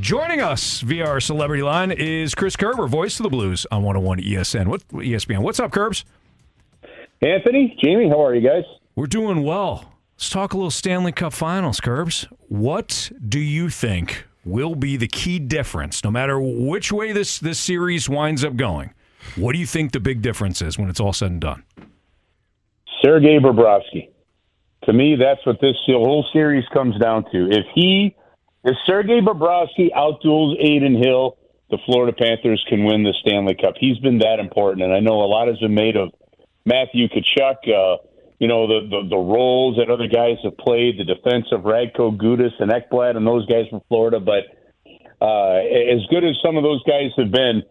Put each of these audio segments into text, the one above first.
Joining us via our celebrity line is Chris Kerber, voice of the Blues on 101 ESN. What ESPN? What's up, Curbs? Anthony, Jamie, how are you guys? We're doing well. Let's talk a little Stanley Cup Finals, Curbs. What do you think will be the key difference, no matter which way this this series winds up going? What do you think the big difference is when it's all said and done? Sergei Bobrovsky. To me, that's what this whole series comes down to. If he if Sergei Bobrovsky outduels Adin Hill, the Florida Panthers can win the Stanley Cup. He's been that important, and I know a lot has been made of Matthew Tkachuk. Uh, you know the, the the roles that other guys have played, the defense of Radko Gudas and Ekblad and those guys from Florida. But uh, as good as some of those guys have been,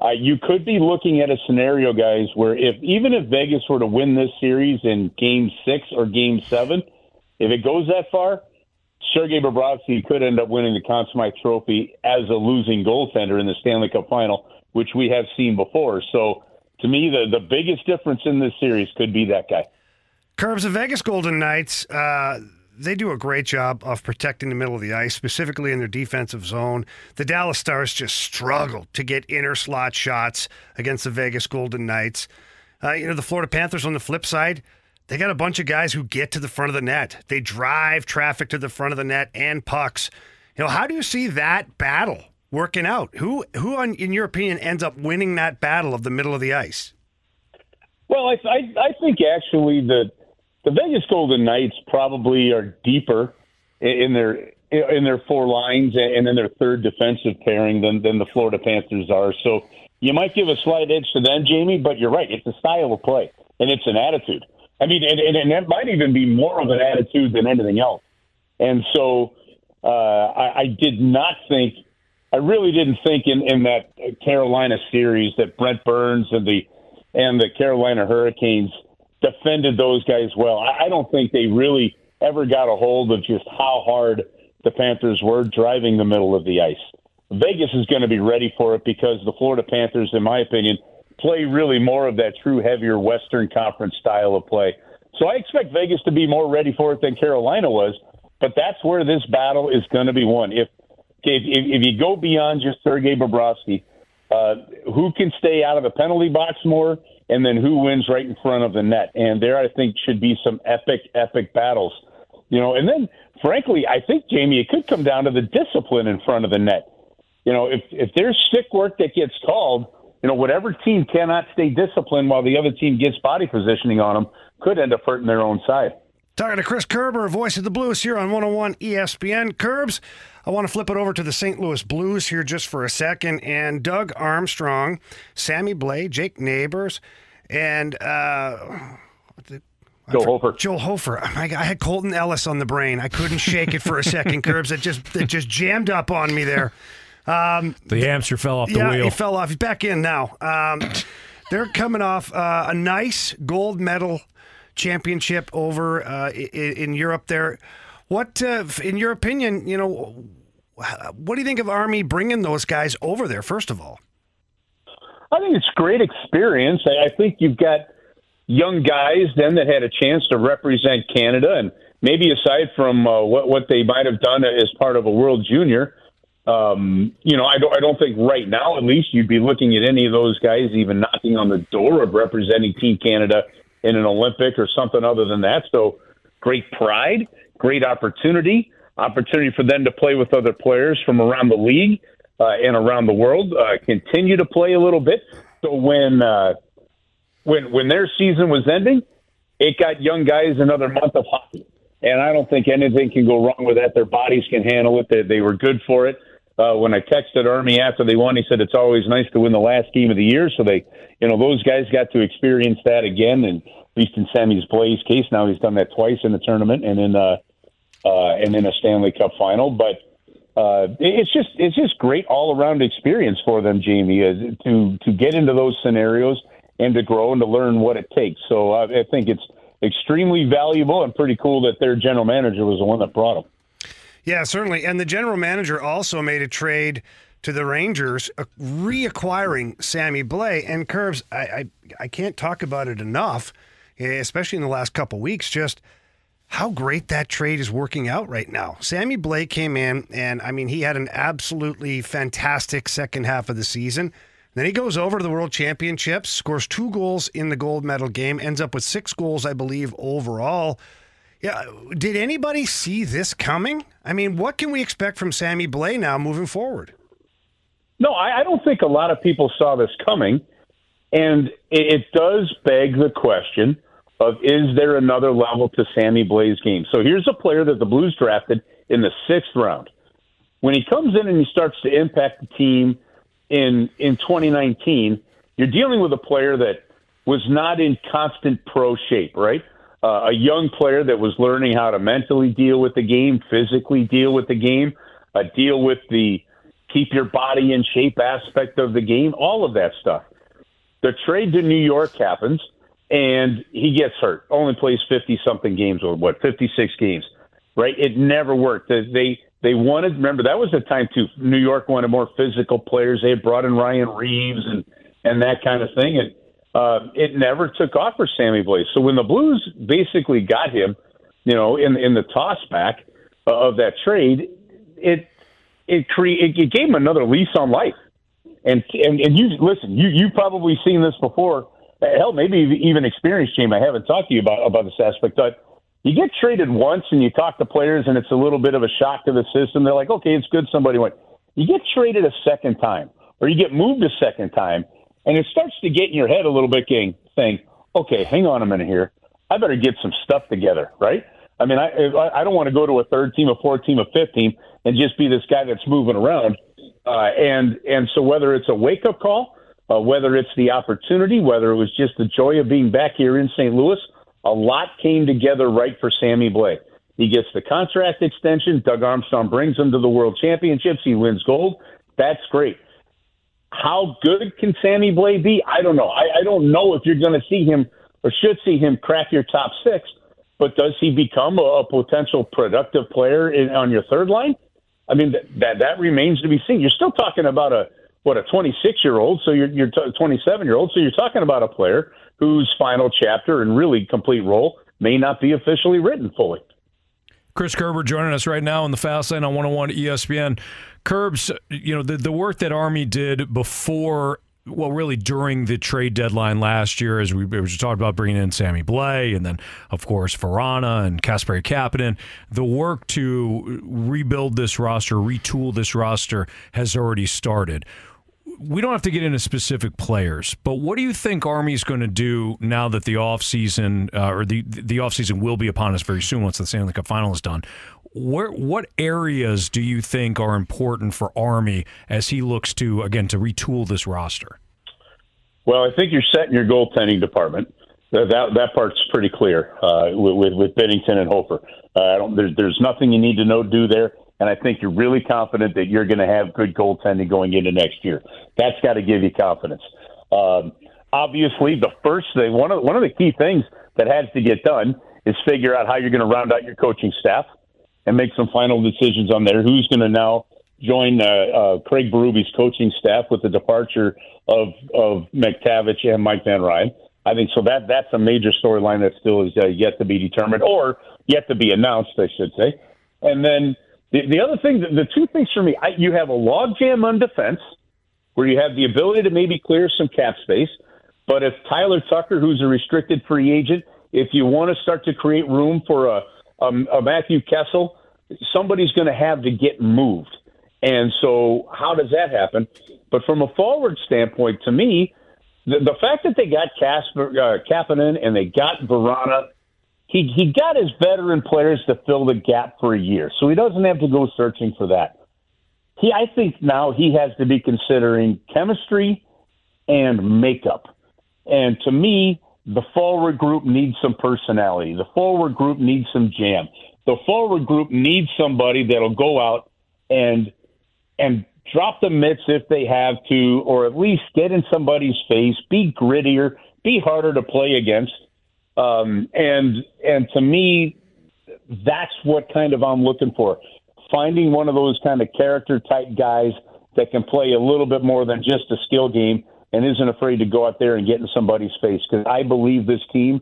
uh, you could be looking at a scenario, guys, where if even if Vegas were to win this series in Game Six or Game Seven, if it goes that far, Sergei Bobrovsky could end up winning the Conn Smythe Trophy as a losing goaltender in the Stanley Cup Final, which we have seen before. So, to me, the the biggest difference in this series could be that guy. Curbs, of Vegas Golden Knights, uh, they do a great job of protecting the middle of the ice, specifically in their defensive zone. The Dallas Stars just struggled to get inner slot shots against the Vegas Golden Knights. Uh, you know, the Florida Panthers on the flip side, they got a bunch of guys who get to the front of the net. They drive traffic to the front of the net and pucks. You know, how do you see that battle working out? Who, who, in your opinion, ends up winning that battle of the middle of the ice? Well, I, I, I think actually the the Vegas Golden Knights probably are deeper in their in their four lines and in their third defensive pairing than than the Florida Panthers are. So you might give a slight edge to them, Jamie, but you're right. It's a style of play and it's an attitude. I mean, and, and, and that might even be more of an attitude than anything else. And so uh, I, I did not think, I really didn't think in, in that Carolina series that Brent Burns and the and the Carolina Hurricanes defended those guys well. I, I don't think they really ever got a hold of just how hard the Panthers were driving the middle of the ice. Vegas is going to be ready for it because the Florida Panthers, in my opinion, play really more of that true heavier Western Conference style of play. So I expect Vegas to be more ready for it than Carolina was, but that's where this battle is going to be won. If if, if you go beyond just Sergei Bobrovsky, uh, who can stay out of the penalty box more, and then who wins right in front of the net? And there, I think, should be some epic, epic battles. You know, and then frankly, I think Jamie, it could come down to the discipline in front of the net. You know, if if there's stick work that gets called, you know, whatever team cannot stay disciplined while the other team gets body positioning on them could end up hurting their own side. Talking to Chris Kerber, voice of the Blues here on 101 ESPN. Curbs, I want to flip it over to the St. Louis Blues here just for a second. And Doug Armstrong, Sammy Blais, Jake Neighbours, and uh, Joe Hofer. Joe Hofer. Oh my God, I had Colten Ellis on the brain. I couldn't shake it for a second, Curbs. It just it just jammed up on me there. Um, the hamster fell off the yeah, wheel. he fell off. He's back in now. Um, they're coming off uh, a nice gold medal championship over uh, in, in, Europe. There, what, uh, in your opinion, you know, what do you think of Army bringing those guys over there? First of all, I think it's great experience. I think you've got young guys then that had a chance to represent Canada, and maybe aside from uh, what what they might have done as part of a World Junior um, you know, I don't, I don't think right now, at least, you'd be looking at any of those guys even knocking on the door of representing Team Canada in an Olympic or something other than that. So, great pride, great opportunity, opportunity for them to play with other players from around the league uh, and around the world. Uh, continue to play a little bit. So when uh, when when their season was ending, it got young guys another month of hockey, and I don't think anything can go wrong with that. Their bodies can handle it. They, they were good for it. Uh, when I texted Army after they won, he said it's always nice to win the last game of the year. So they, you know, those guys got to experience that again. And at least in Sammy's Blais case, now he's done that twice in the tournament and in uh, uh, and in a Stanley Cup final. But uh, it's just it's just great all around experience for them, Jamie, uh, to to get into those scenarios and to grow and to learn what it takes. So uh, I think it's extremely valuable and pretty cool that their general manager was the one that brought them. Yeah, certainly. And the general manager also made a trade to the Rangers, uh, reacquiring Sammy Blais. And Curbs, I, I, I can't talk about it enough, eh, especially in the last couple weeks. Just how great that trade is working out right now. Sammy Blais came in, and I mean, he had an absolutely fantastic second half of the season. Then he goes over to the World Championships, scores two goals in the gold medal game, ends up with six goals, I believe, overall. Yeah, did anybody see this coming? I mean, what can we expect from Sammy Blais now moving forward? No, I, I don't think a lot of people saw this coming, and it, it does beg the question of is there another level to Sammy Blais's game? So here's a player that the Blues drafted in the sixth round. When he comes in and he starts to impact the team in in 2019, you're dealing with a player that was not in constant pro shape, right? Uh, a young player that was learning how to mentally deal with the game, physically deal with the game, uh, deal with the keep your body in shape aspect of the game, all of that stuff. The trade to New York happens, and he gets hurt. Only plays 50 something games, or what, 56 games, right? It never worked. They they wanted, remember, that was the time too. New York wanted more physical players. They had brought in Ryan Reaves and, and that kind of thing. And uh, it never took off for Sammy Blais. So when the Blues basically got him, you know, in in the toss back of that trade, it it cre- it, gave him another lease on life. And and and you listen, you you've probably seen this before. Hell, maybe even experienced, Jamie. I haven't talked to you about about this aspect, but you get traded once and you talk to players and it's a little bit of a shock to the system. They're like, okay, it's good somebody went. You get traded a second time or you get moved a second time and it starts to get in your head a little bit, gang, saying, okay, hang on a minute here. I better get some stuff together, right? I mean, I I don't want to go to a third team, a fourth team, a fifth team, and just be this guy that's moving around. Uh, and and so whether it's a wake up call, uh, whether it's the opportunity, whether it was just the joy of being back here in St. Louis, a lot came together right for Sammy Blais. He gets the contract extension. Doug Armstrong brings him to the World Championships. He wins gold. That's great. How good can Sammy Blais be? I don't know. I, I don't know if you're going to see him or should see him crack your top six, but does he become a, a potential productive player in, on your third line? I mean, that, that that remains to be seen. You're still talking about a what a 26 year old, so you're you're 27 year old, so you're talking about a player whose final chapter and really complete role may not be officially written fully. Chris Kerber joining us right now on the Fast Lane on 101 ESPN. Curbs, you know, the, the work that Army did before, well, really during the trade deadline last year, as we, we talking about bringing in Sammy Blais and then, of course, Vrana and Kasperi Kapanen, the work to rebuild this roster, retool this roster has already started we don't have to get into specific players, but what do you think Army's going to do now that the offseason uh, or the the offseason will be upon us very soon once the Stanley Cup final is done? Where what areas do you think are important for Army as he looks to again to retool this roster? Well, I think you're set in your goaltending department. That that part's pretty clear uh, with, with Binnington and Hofer. Uh, there's there's nothing you need to know do there and I think you're really confident that you're going to have good goaltending going into next year. That's got to give you confidence. Um, obviously, the first thing, one of one of the key things that has to get done is figure out how you're going to round out your coaching staff and make some final decisions on there. Who's going to now join uh, uh, Craig Berube's coaching staff with the departure of of MacTavish and Mike Van Ryn. I think so. That that's a major storyline that still is uh, yet to be determined or yet to be announced, I should say. And then the, the other thing, the, the two things for me, I, you have a logjam on defense where you have the ability to maybe clear some cap space. But if Tyler Tucker, who's a restricted free agent, if you want to start to create room for a, a, a Matthew Kessel, somebody's going to have to get moved. And so, how does that happen? But from a forward standpoint, to me, the, the fact that they got Casper, uh, Kapanen and they got Vrana he he got his veteran players to fill the gap for a year, so he doesn't have to go searching for that. he I think now he has to be considering chemistry and makeup. And to me, the forward group needs some personality. The forward group needs some jam. The forward group needs somebody that'll go out and and drop the mitts if they have to, or at least get in somebody's face, be grittier, be harder to play against. Um, and and to me, that's what kind of I'm looking for. Finding one of those kind of character type guys that can play a little bit more than just a skill game and isn't afraid to go out there and get in somebody's face. Because I believe this team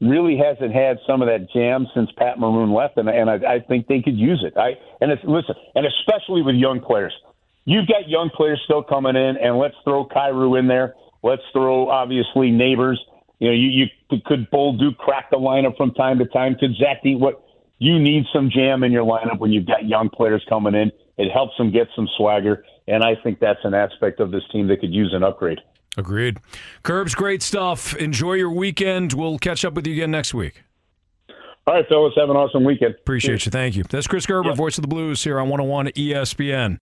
really hasn't had some of that jam since Pat Maroon left, and, and I, I think they could use it. I and it's listen, and especially with young players. You've got young players still coming in, and let's throw Kyrou in there. Let's throw obviously Neighbours. You know, you, you could Bolduc crack the lineup from time to time. Could Zach what you need some jam in your lineup when you've got young players coming in. It helps them get some swagger, and I think that's an aspect of this team that could use an upgrade. Agreed. Curbs, great stuff. Enjoy your weekend. We'll catch up with you again next week. All right, fellas, have an awesome weekend. Appreciate Cheers. you. Thank you. That's Chris Kerber, yep. voice of the Blues, here on 101 ESPN.